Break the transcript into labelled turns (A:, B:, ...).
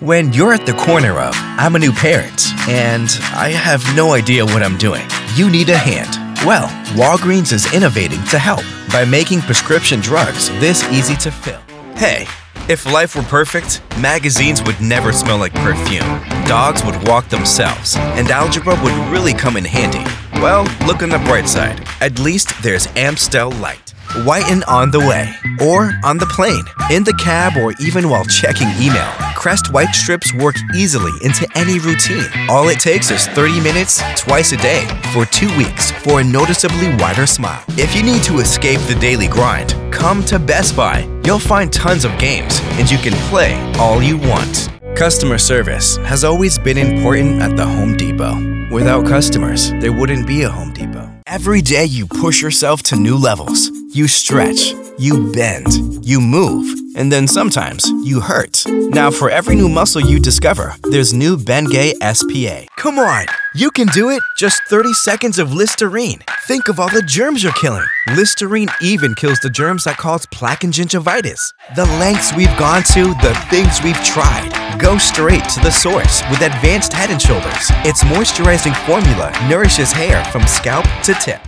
A: When you're at the corner of, I'm a new parent, and I have no idea what I'm doing, you need a hand. Well, Walgreens is innovating to help by making prescription drugs this easy to fill. Hey, if life were perfect, magazines would never smell like perfume, dogs would walk themselves, and algebra would really come in handy. Well, look on the bright side. At least there's Amstel Light. Whiten on the way, or on the plane, in the cab, or even while checking email. Crest White Strips work easily into any routine. All it takes is 30 minutes, twice a day, for two weeks for a noticeably wider smile. If you need to escape the daily grind, come to Best Buy. You'll find tons of games, and you can play all you want. Customer service has always been important at the Home Depot. Without customers, there wouldn't be a Home Depot. Every day you push yourself to new levels. You stretch, you bend, you move, and then sometimes you hurt. Now, for every new muscle you discover, there's new Bengay SPA. Come on, you can do it. Just 30 seconds of Listerine. Think of all the germs you're killing. Listerine even kills the germs that cause plaque and gingivitis. The lengths we've gone to, the things we've tried. Go straight to the source with Advanced Head and Shoulders. Its moisturizing formula nourishes hair from scalp to tip.